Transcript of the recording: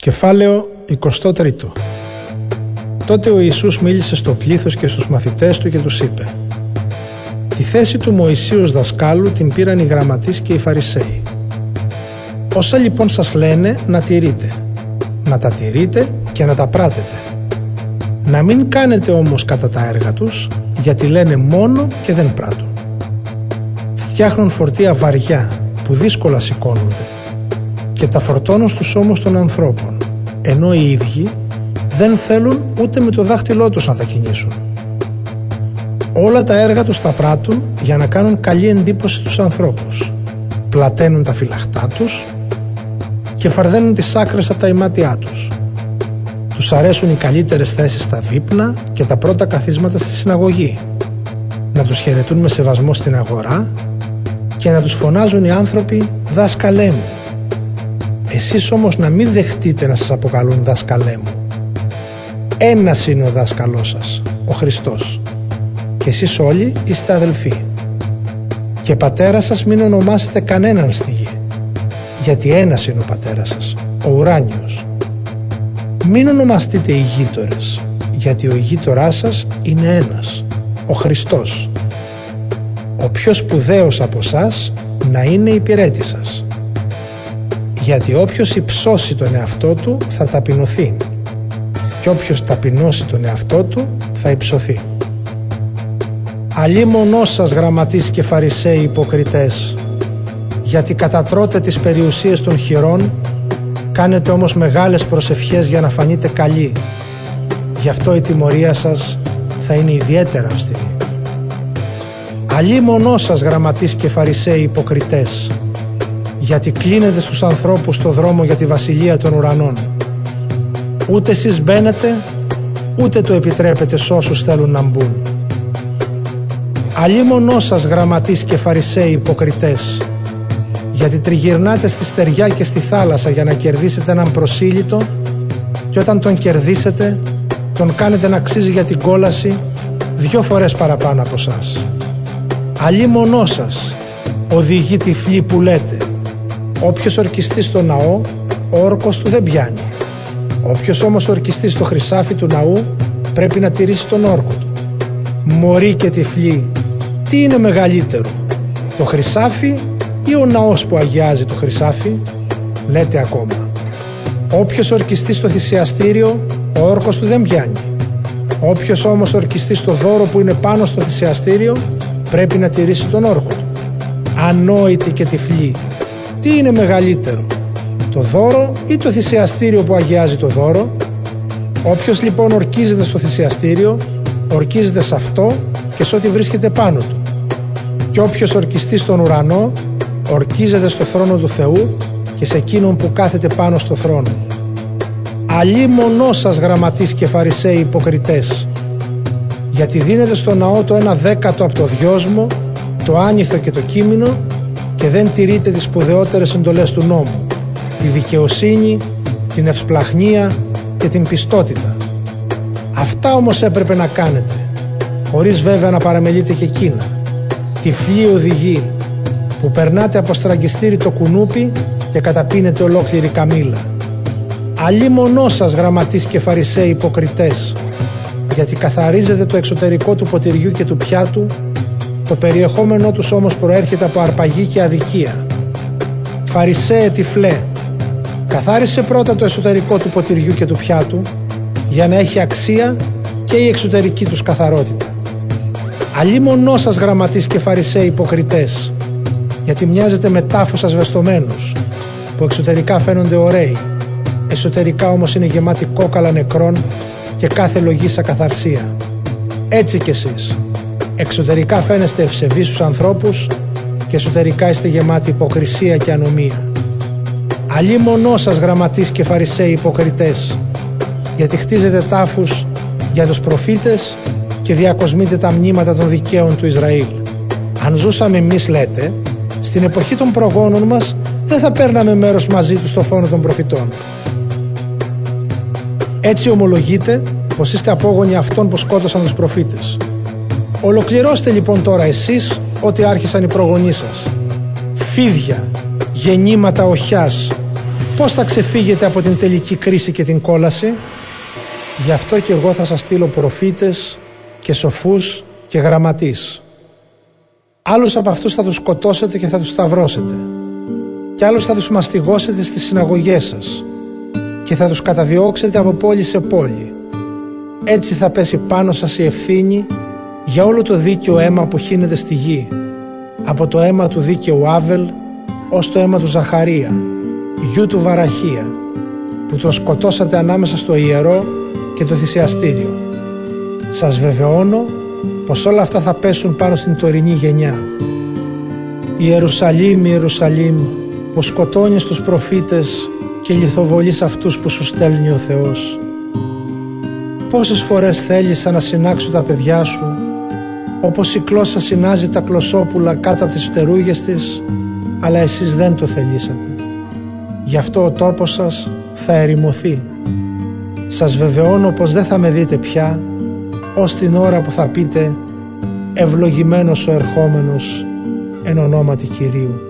Κεφάλαιο 23 Τότε ο Ιησούς μίλησε στο πλήθος και στους μαθητές του και τους είπε Τη θέση του Μωυσίους δασκάλου την πήραν οι γραμματείς και οι Φαρισαίοι. Όσα λοιπόν σας λένε να τηρείτε, να τα τηρείτε και να τα πράτετε. Να μην κάνετε όμως κατά τα έργα τους, γιατί λένε μόνο και δεν πράττουν. Φτιάχνουν φορτία βαριά που δύσκολα σηκώνονται και τα φορτώνουν στους ώμους των ανθρώπων, ενώ οι ίδιοι δεν θέλουν ούτε με το δάχτυλό τους να τα κινήσουν. Όλα τα έργα τους τα πράττουν για να κάνουν καλή εντύπωση στους ανθρώπους. Πλαταίνουν τα φυλαχτά τους και φαρδένουν τις άκρες από τα ημάτια τους. Τους αρέσουν οι καλύτερες θέσεις στα δείπνα και τα πρώτα καθίσματα στη συναγωγή. Να τους χαιρετούν με σεβασμό στην αγορά και να τους φωνάζουν οι άνθρωποι «δάσκαλέ μου». Εσείς όμως να μην δεχτείτε να σας αποκαλούν δάσκαλέ μου. Ένας είναι ο δάσκαλός σας, ο Χριστός. Και εσείς όλοι είστε αδελφοί. Και πατέρα σας μην ονομάσετε κανέναν στη γη. Γιατί ένας είναι ο πατέρας σας, ο ουράνιος. Μην ονομαστείτε οι γείτορες, γιατί ο γείτοράς σας είναι ένας, ο Χριστός. Ο πιο σπουδαίος από σας να είναι υπηρέτη σας γιατί όποιος υψώσει τον εαυτό του θα ταπεινωθεί και όποιος ταπεινώσει τον εαυτό του θα υψωθεί. μονός σας γραμματείς και φαρισαίοι υποκριτές γιατί κατατρώτε τις περιουσίες των χειρών κάνετε όμως μεγάλες προσευχές για να φανείτε καλοί γι' αυτό η τιμωρία σας θα είναι ιδιαίτερα αυστηρή. μονός σας γραμματείς και φαρισαίοι υποκριτές γιατί κλείνετε στους ανθρώπους το δρόμο για τη βασιλεία των ουρανών. Ούτε εσείς μπαίνετε, ούτε το επιτρέπετε σε όσους θέλουν να μπουν. μονός σας γραμματείς και φαρισαίοι υποκριτές, γιατί τριγυρνάτε στη στεριά και στη θάλασσα για να κερδίσετε έναν προσήλυτο και όταν τον κερδίσετε, τον κάνετε να αξίζει για την κόλαση δυο φορές παραπάνω από σας. μονός σας οδηγεί τυφλή που λέτε Όποιος ορκιστεί στο ναό, ο όρκος του δεν πιάνει. Όποιος όμως ορκιστεί στο χρυσάφι του ναού, πρέπει να τηρήσει τον όρκο του. Μωρή και τυφλή, τι είναι μεγαλύτερο, το χρυσάφι ή ο ναός που αγιάζει το χρυσάφι, λέτε ακόμα. Όποιος ορκιστεί στο θυσιαστήριο, ο όρκος του δεν πιάνει. Όποιος όμως ορκιστεί στο δώρο που είναι πάνω στο θυσιαστήριο, πρέπει να τηρήσει τον όρκο του. Ανόητη και τυφλή, τι είναι μεγαλύτερο, το δώρο ή το θυσιαστήριο που αγιάζει το δώρο; Όποιος λοιπόν ορκίζεται στο θυσιαστήριο, ορκίζεται σε αυτό και σε ό,τι βρίσκεται πάνω του. Και όποιος ορκιστεί στον ουρανό, ορκίζεται στο θρόνο του Θεού και σε εκείνον που κάθεται πάνω στο θρόνο. Αλλή μονό σας γραμματείς και φαρισαίοι υποκριτές, γιατί δίνετε στο ναό το ένα δέκατο από το δυόσμο, το άνηθο και το κείμενο και δεν τηρείτε τις σπουδαιότερες εντολές του νόμου, τη δικαιοσύνη, την ευσπλαχνία και την πιστότητα. Αυτά όμως έπρεπε να κάνετε, χωρίς βέβαια να παραμελείτε και εκείνα. Τυφλή οδηγή που περνάτε από στραγγιστήρι το κουνούπι και καταπίνετε ολόκληρη καμήλα. Αλλή μονό σας γραμματείς και φαρισαίοι υποκριτές, γιατί καθαρίζετε το εξωτερικό του ποτηριού και του πιάτου το περιεχόμενό τους όμως προέρχεται από αρπαγή και αδικία. Φαρισαίε τυφλέ, καθάρισε πρώτα το εσωτερικό του ποτηριού και του πιάτου για να έχει αξία και η εξωτερική τους καθαρότητα. μονός σας γραμματείς και φαρισαίοι υποκριτές, γιατί μοιάζετε με τάφους ασβεστομένους, που εξωτερικά φαίνονται ωραίοι, εσωτερικά όμως είναι γεμάτοι κόκαλα νεκρών και κάθε λογής ακαθαρσία. Έτσι κι εσείς, Εξωτερικά φαίνεστε ευσεβείς στους ανθρώπους και εσωτερικά είστε γεμάτοι υποκρισία και ανομία. Αλλή μονό σας γραμματείς και φαρισαίοι υποκριτές, γιατί χτίζετε τάφους για τους προφήτες και διακοσμείτε τα μνήματα των δικαίων του Ισραήλ. Αν ζούσαμε εμείς λέτε, στην εποχή των προγόνων μας δεν θα παίρναμε μέρος μαζί τους στο φόνο των προφητών. Έτσι ομολογείτε πως είστε απόγονοι αυτών που σκότωσαν τους προφήτες. Ολοκληρώστε λοιπόν τώρα εσείς ότι άρχισαν οι προγονείς σας. Φίδια, γεννήματα οχιάς, πώς θα ξεφύγετε από την τελική κρίση και την κόλαση; Γι' αυτό και εγώ θα σας στείλω προφήτες και σοφούς και γραμματείς. Άλλους από αυτούς θα τους σκοτώσετε και θα τους σταυρώσετε. Και άλλους θα τους μαστιγώσετε στις συναγωγές σας και θα τους καταδιώξετε από πόλη σε πόλη. Έτσι θα πέσει πάνω σας η ευθύνη για όλο το δίκαιο αίμα που χύνεται στη γη, από το αίμα του δίκαιου Άβελ ως το αίμα του Ζαχαρία, γιου του Βαραχία, που τον σκοτώσατε ανάμεσα στο ιερό και το θυσιαστήριο. Σας βεβαιώνω πως όλα αυτά θα πέσουν πάνω στην τωρινή γενιά. Ιερουσαλήμ, Ιερουσαλήμ, που σκοτώνεις τους προφήτες και λιθοβολείς αυτούς που σου στέλνει ο Θεός. Πόσες φορές θέλεις να συνάξω τα παιδιά σου, όπως η κλώσσα συνάζει τα κλωσόπουλα κάτω από τις φτερούγες της, αλλά εσείς δεν το θελήσατε. Γι' αυτό ο τόπος σας θα ερημωθεί. Σας βεβαιώνω πως δεν θα με δείτε πια, ως την ώρα που θα πείτε «Ευλογημένος ο ερχόμενος εν ονόματι Κυρίου».